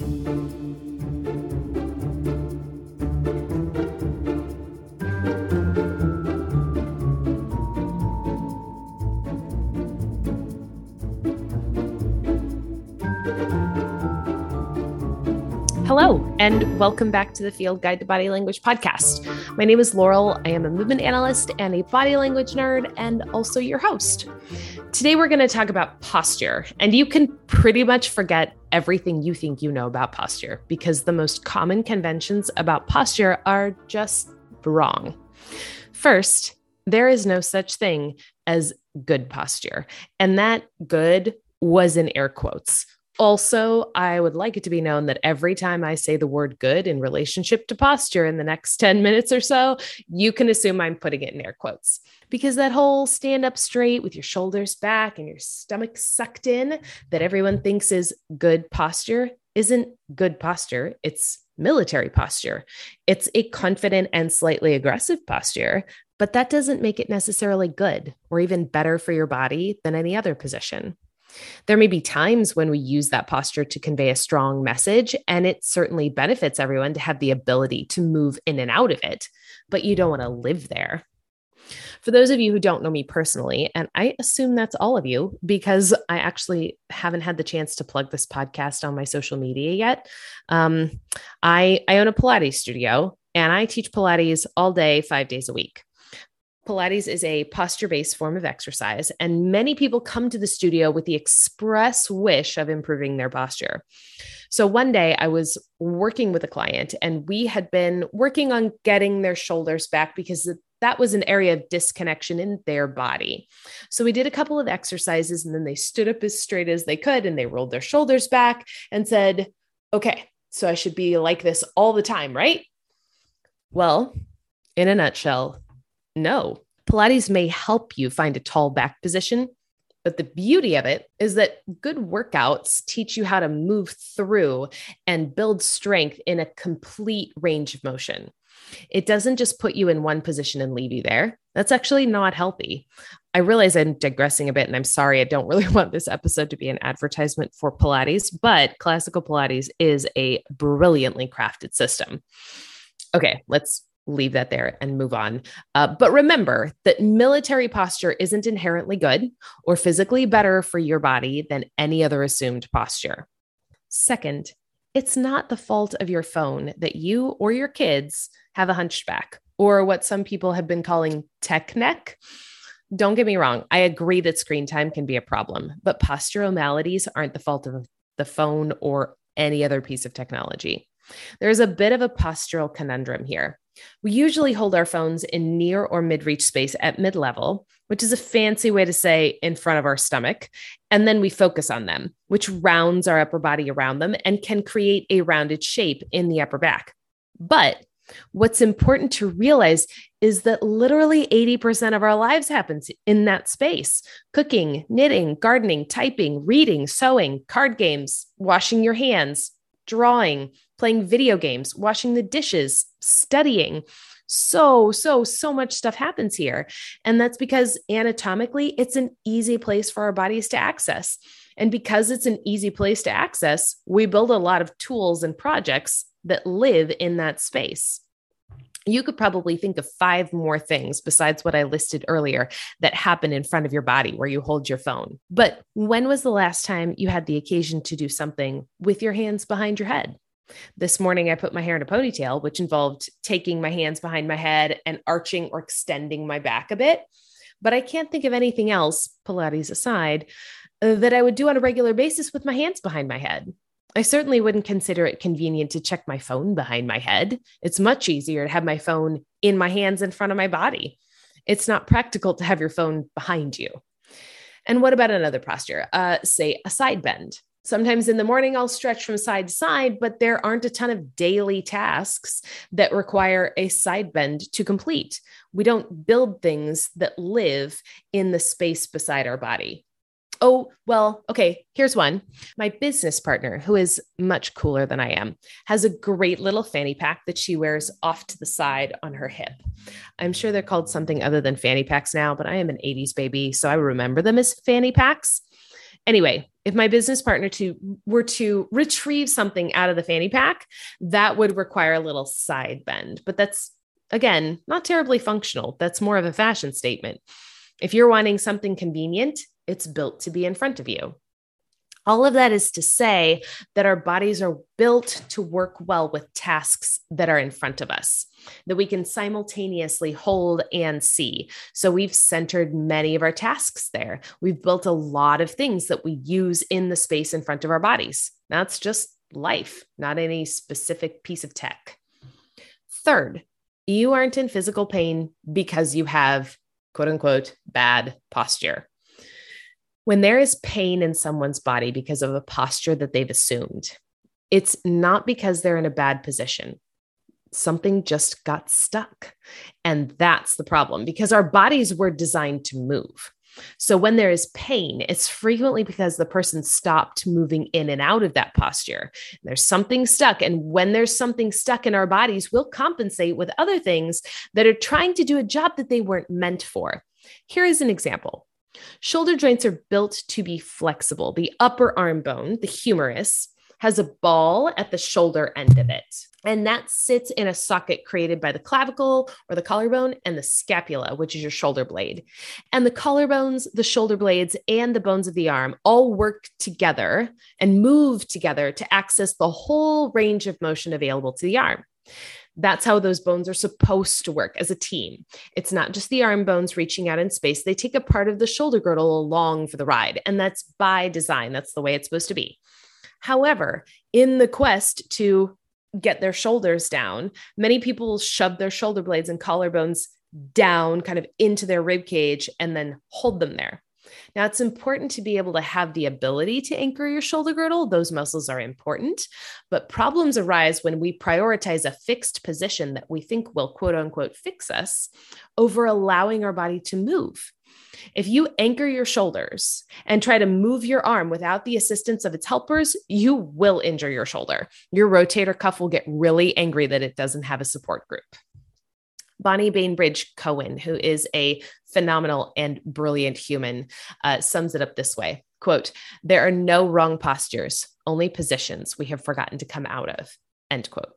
Hello, and welcome back to the Field Guide to Body Language podcast. My name is Laurel. I am a movement analyst and a body language nerd, and also your host. Today, we're going to talk about posture, and you can pretty much forget everything you think you know about posture because the most common conventions about posture are just wrong. First, there is no such thing as good posture, and that good was in air quotes. Also, I would like it to be known that every time I say the word good in relationship to posture in the next 10 minutes or so, you can assume I'm putting it in air quotes because that whole stand up straight with your shoulders back and your stomach sucked in that everyone thinks is good posture isn't good posture. It's military posture. It's a confident and slightly aggressive posture, but that doesn't make it necessarily good or even better for your body than any other position. There may be times when we use that posture to convey a strong message, and it certainly benefits everyone to have the ability to move in and out of it, but you don't want to live there. For those of you who don't know me personally, and I assume that's all of you because I actually haven't had the chance to plug this podcast on my social media yet. Um, I, I own a Pilates studio and I teach Pilates all day, five days a week. Pilates is a posture based form of exercise, and many people come to the studio with the express wish of improving their posture. So one day I was working with a client, and we had been working on getting their shoulders back because that was an area of disconnection in their body. So we did a couple of exercises, and then they stood up as straight as they could and they rolled their shoulders back and said, Okay, so I should be like this all the time, right? Well, in a nutshell, no. Pilates may help you find a tall back position, but the beauty of it is that good workouts teach you how to move through and build strength in a complete range of motion. It doesn't just put you in one position and leave you there. That's actually not healthy. I realize I'm digressing a bit, and I'm sorry. I don't really want this episode to be an advertisement for Pilates, but classical Pilates is a brilliantly crafted system. Okay, let's leave that there and move on. Uh, but remember that military posture isn't inherently good or physically better for your body than any other assumed posture. Second, it's not the fault of your phone that you or your kids have a hunchback or what some people have been calling tech neck. Don't get me wrong, I agree that screen time can be a problem, but postural maladies aren't the fault of the phone or any other piece of technology. There's a bit of a postural conundrum here. We usually hold our phones in near or mid reach space at mid level, which is a fancy way to say in front of our stomach. And then we focus on them, which rounds our upper body around them and can create a rounded shape in the upper back. But what's important to realize is that literally 80% of our lives happens in that space cooking, knitting, gardening, typing, reading, sewing, card games, washing your hands, drawing, playing video games, washing the dishes, studying. So, so, so much stuff happens here. And that's because anatomically, it's an easy place for our bodies to access. And because it's an easy place to access, we build a lot of tools and projects that live in that space. You could probably think of five more things besides what I listed earlier that happen in front of your body where you hold your phone. But when was the last time you had the occasion to do something with your hands behind your head? This morning, I put my hair in a ponytail, which involved taking my hands behind my head and arching or extending my back a bit. But I can't think of anything else, Pilates aside, that I would do on a regular basis with my hands behind my head. I certainly wouldn't consider it convenient to check my phone behind my head. It's much easier to have my phone in my hands in front of my body. It's not practical to have your phone behind you. And what about another posture? Uh, say a side bend. Sometimes in the morning, I'll stretch from side to side, but there aren't a ton of daily tasks that require a side bend to complete. We don't build things that live in the space beside our body. Oh, well, okay, here's one. My business partner, who is much cooler than I am, has a great little fanny pack that she wears off to the side on her hip. I'm sure they're called something other than fanny packs now, but I am an 80s baby, so I remember them as fanny packs. Anyway, if my business partner to were to retrieve something out of the fanny pack, that would require a little side bend. But that's again not terribly functional. That's more of a fashion statement. If you're wanting something convenient, it's built to be in front of you. All of that is to say that our bodies are built to work well with tasks that are in front of us, that we can simultaneously hold and see. So we've centered many of our tasks there. We've built a lot of things that we use in the space in front of our bodies. That's just life, not any specific piece of tech. Third, you aren't in physical pain because you have quote unquote bad posture. When there is pain in someone's body because of a posture that they've assumed, it's not because they're in a bad position. Something just got stuck. And that's the problem because our bodies were designed to move. So when there is pain, it's frequently because the person stopped moving in and out of that posture. There's something stuck. And when there's something stuck in our bodies, we'll compensate with other things that are trying to do a job that they weren't meant for. Here is an example Shoulder joints are built to be flexible. The upper arm bone, the humerus, has a ball at the shoulder end of it. And that sits in a socket created by the clavicle or the collarbone and the scapula, which is your shoulder blade. And the collarbones, the shoulder blades, and the bones of the arm all work together and move together to access the whole range of motion available to the arm. That's how those bones are supposed to work as a team. It's not just the arm bones reaching out in space, they take a part of the shoulder girdle along for the ride. And that's by design, that's the way it's supposed to be. However, in the quest to get their shoulders down, many people shove their shoulder blades and collarbones down kind of into their rib cage and then hold them there. Now, it's important to be able to have the ability to anchor your shoulder girdle. Those muscles are important, but problems arise when we prioritize a fixed position that we think will quote unquote fix us over allowing our body to move. If you anchor your shoulders and try to move your arm without the assistance of its helpers, you will injure your shoulder. Your rotator cuff will get really angry that it doesn't have a support group. Bonnie Bainbridge Cohen, who is a phenomenal and brilliant human, uh, sums it up this way quote, there are no wrong postures, only positions we have forgotten to come out of, end quote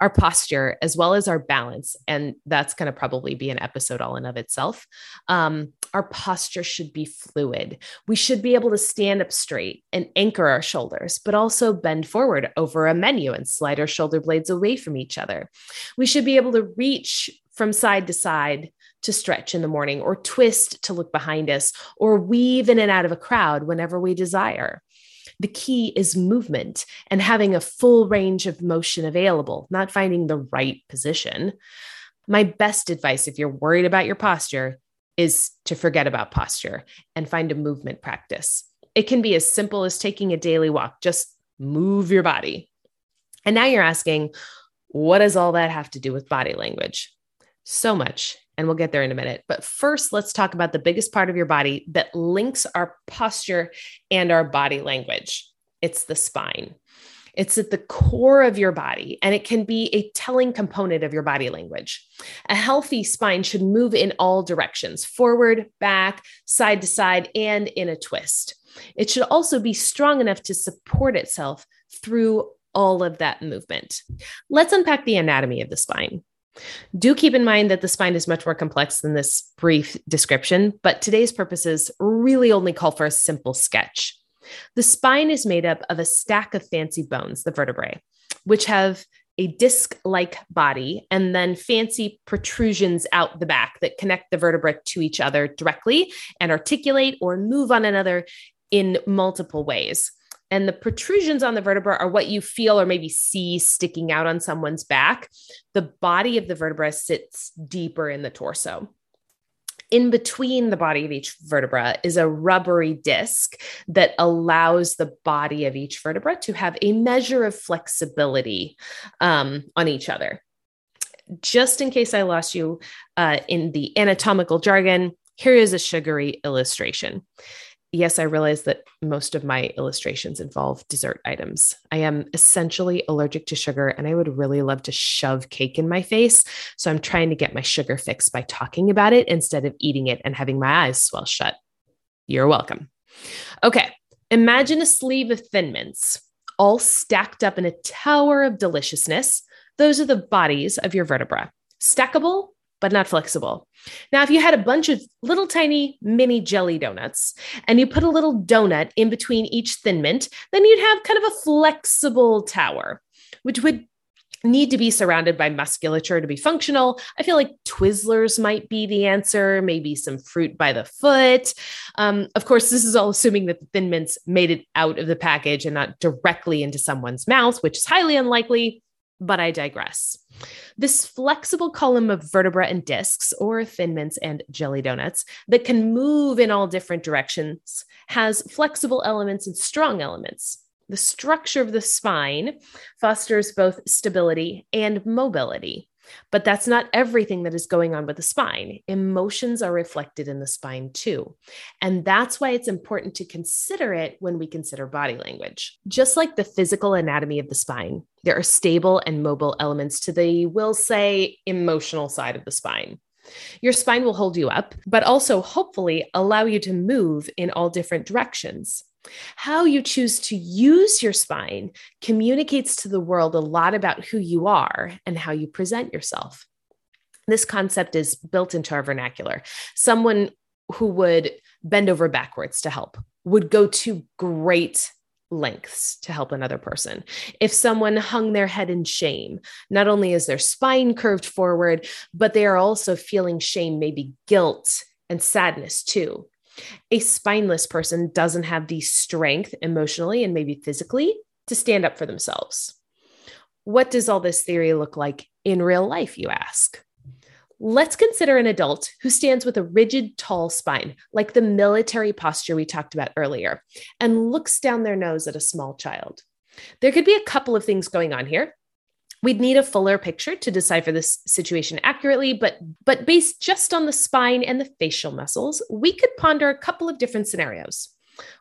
our posture as well as our balance. And that's going to probably be an episode all in of itself. Um, our posture should be fluid. We should be able to stand up straight and anchor our shoulders but also bend forward over a menu and slide our shoulder blades away from each other. We should be able to reach from side to side to stretch in the morning or twist to look behind us or weave in and out of a crowd whenever we desire the key is movement and having a full range of motion available, not finding the right position. My best advice, if you're worried about your posture, is to forget about posture and find a movement practice. It can be as simple as taking a daily walk, just move your body. And now you're asking, what does all that have to do with body language? So much and we'll get there in a minute. But first, let's talk about the biggest part of your body that links our posture and our body language it's the spine. It's at the core of your body, and it can be a telling component of your body language. A healthy spine should move in all directions forward, back, side to side, and in a twist. It should also be strong enough to support itself through all of that movement. Let's unpack the anatomy of the spine. Do keep in mind that the spine is much more complex than this brief description, but today's purposes really only call for a simple sketch. The spine is made up of a stack of fancy bones, the vertebrae, which have a disc like body and then fancy protrusions out the back that connect the vertebrae to each other directly and articulate or move on another in multiple ways. And the protrusions on the vertebra are what you feel or maybe see sticking out on someone's back. The body of the vertebra sits deeper in the torso. In between the body of each vertebra is a rubbery disc that allows the body of each vertebra to have a measure of flexibility um, on each other. Just in case I lost you uh, in the anatomical jargon, here is a sugary illustration yes, I realize that most of my illustrations involve dessert items. I am essentially allergic to sugar and I would really love to shove cake in my face. So I'm trying to get my sugar fix by talking about it instead of eating it and having my eyes swell shut. You're welcome. Okay, imagine a sleeve of thin mints all stacked up in a tower of deliciousness. Those are the bodies of your vertebra. Stackable, but not flexible. Now, if you had a bunch of little tiny mini jelly donuts and you put a little donut in between each thin mint, then you'd have kind of a flexible tower, which would need to be surrounded by musculature to be functional. I feel like Twizzlers might be the answer, maybe some fruit by the foot. Um, of course, this is all assuming that the Thin Mints made it out of the package and not directly into someone's mouth, which is highly unlikely, but I digress. This flexible column of vertebra and discs, or thin mints and jelly donuts, that can move in all different directions, has flexible elements and strong elements. The structure of the spine fosters both stability and mobility. But that's not everything that is going on with the spine. Emotions are reflected in the spine too. And that's why it's important to consider it when we consider body language. Just like the physical anatomy of the spine, there are stable and mobile elements to the, we'll say, emotional side of the spine. Your spine will hold you up, but also hopefully allow you to move in all different directions. How you choose to use your spine communicates to the world a lot about who you are and how you present yourself. This concept is built into our vernacular. Someone who would bend over backwards to help would go to great lengths to help another person. If someone hung their head in shame, not only is their spine curved forward, but they are also feeling shame, maybe guilt and sadness too. A spineless person doesn't have the strength emotionally and maybe physically to stand up for themselves. What does all this theory look like in real life, you ask? Let's consider an adult who stands with a rigid, tall spine, like the military posture we talked about earlier, and looks down their nose at a small child. There could be a couple of things going on here. We'd need a fuller picture to decipher this situation accurately, but, but based just on the spine and the facial muscles, we could ponder a couple of different scenarios.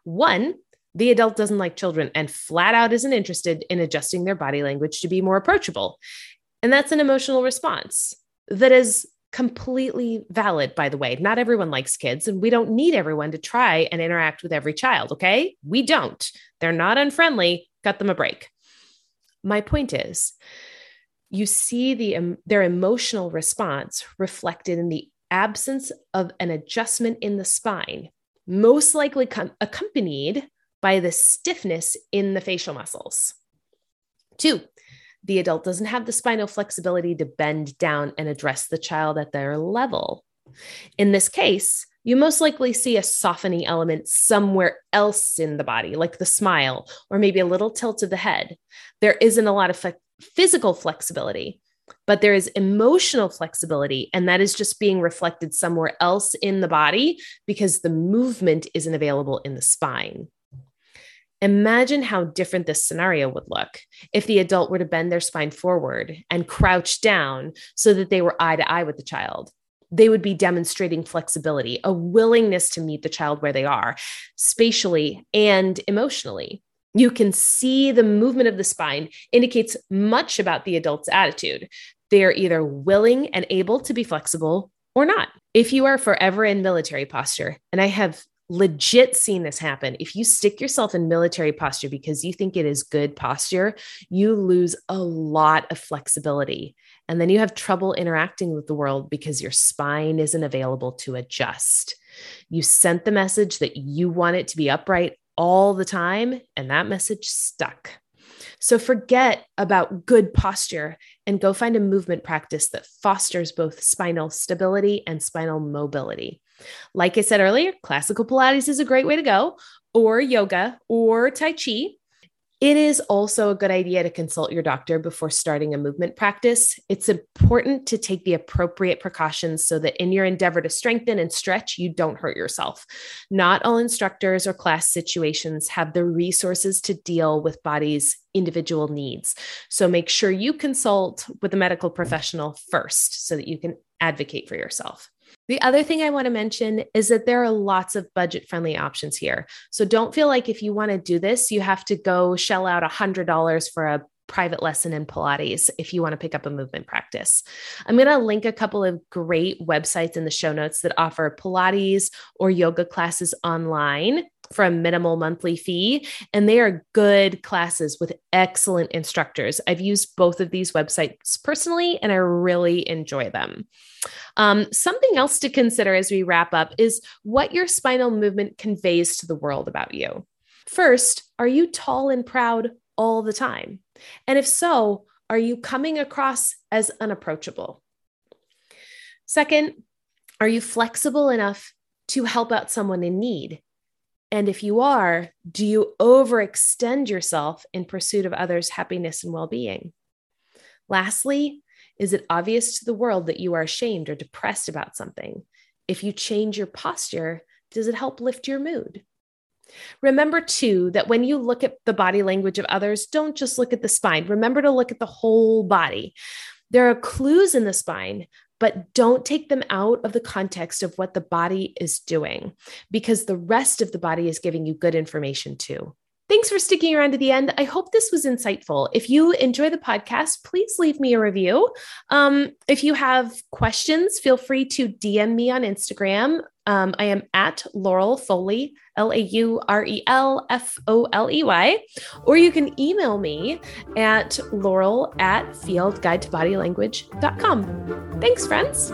One, the adult doesn't like children and flat out isn't interested in adjusting their body language to be more approachable. And that's an emotional response that is completely valid, by the way. Not everyone likes kids, and we don't need everyone to try and interact with every child, okay? We don't. They're not unfriendly. Cut them a break. My point is, you see the um, their emotional response reflected in the absence of an adjustment in the spine, most likely com- accompanied by the stiffness in the facial muscles. Two, the adult doesn't have the spinal flexibility to bend down and address the child at their level. In this case, you most likely see a softening element somewhere else in the body, like the smile or maybe a little tilt of the head. There isn't a lot of physical flexibility, but there is emotional flexibility. And that is just being reflected somewhere else in the body because the movement isn't available in the spine. Imagine how different this scenario would look if the adult were to bend their spine forward and crouch down so that they were eye to eye with the child. They would be demonstrating flexibility, a willingness to meet the child where they are, spatially and emotionally you can see the movement of the spine indicates much about the adult's attitude. They are either willing and able to be flexible or not. If you are forever in military posture, and I have legit seen this happen, if you stick yourself in military posture because you think it is good posture, you lose a lot of flexibility. And then you have trouble interacting with the world because your spine isn't available to adjust. You sent the message that you want it to be upright all the time, and that message stuck. So forget about good posture and go find a movement practice that fosters both spinal stability and spinal mobility. Like I said earlier, classical Pilates is a great way to go, or yoga, or Tai Chi. It is also a good idea to consult your doctor before starting a movement practice. It's important to take the appropriate precautions so that in your endeavor to strengthen and stretch, you don't hurt yourself. Not all instructors or class situations have the resources to deal with bodies' individual needs. So make sure you consult with a medical professional first so that you can advocate for yourself. The other thing I want to mention is that there are lots of budget friendly options here. So don't feel like if you want to do this, you have to go shell out $100 for a private lesson in Pilates if you want to pick up a movement practice. I'm going to link a couple of great websites in the show notes that offer Pilates or yoga classes online for a minimal monthly fee. And they are good classes with excellent instructors. I've used both of these websites personally, and I really enjoy them. Um, something else to consider as we wrap up is what your spinal movement conveys to the world about you. First, are you tall and proud all the time? And if so, are you coming across as unapproachable? Second, are you flexible enough to help out someone in need? And if you are, do you overextend yourself in pursuit of others' happiness and well being? Lastly, is it obvious to the world that you are ashamed or depressed about something? If you change your posture, does it help lift your mood? Remember, too, that when you look at the body language of others, don't just look at the spine. Remember to look at the whole body. There are clues in the spine, but don't take them out of the context of what the body is doing because the rest of the body is giving you good information too. Thanks for sticking around to the end. I hope this was insightful. If you enjoy the podcast, please leave me a review. Um, if you have questions, feel free to DM me on Instagram. Um, I am at Laurel Foley, L A U R E L F O L E Y, or you can email me at laurel at fieldguidetobodylanguage.com. Thanks, friends.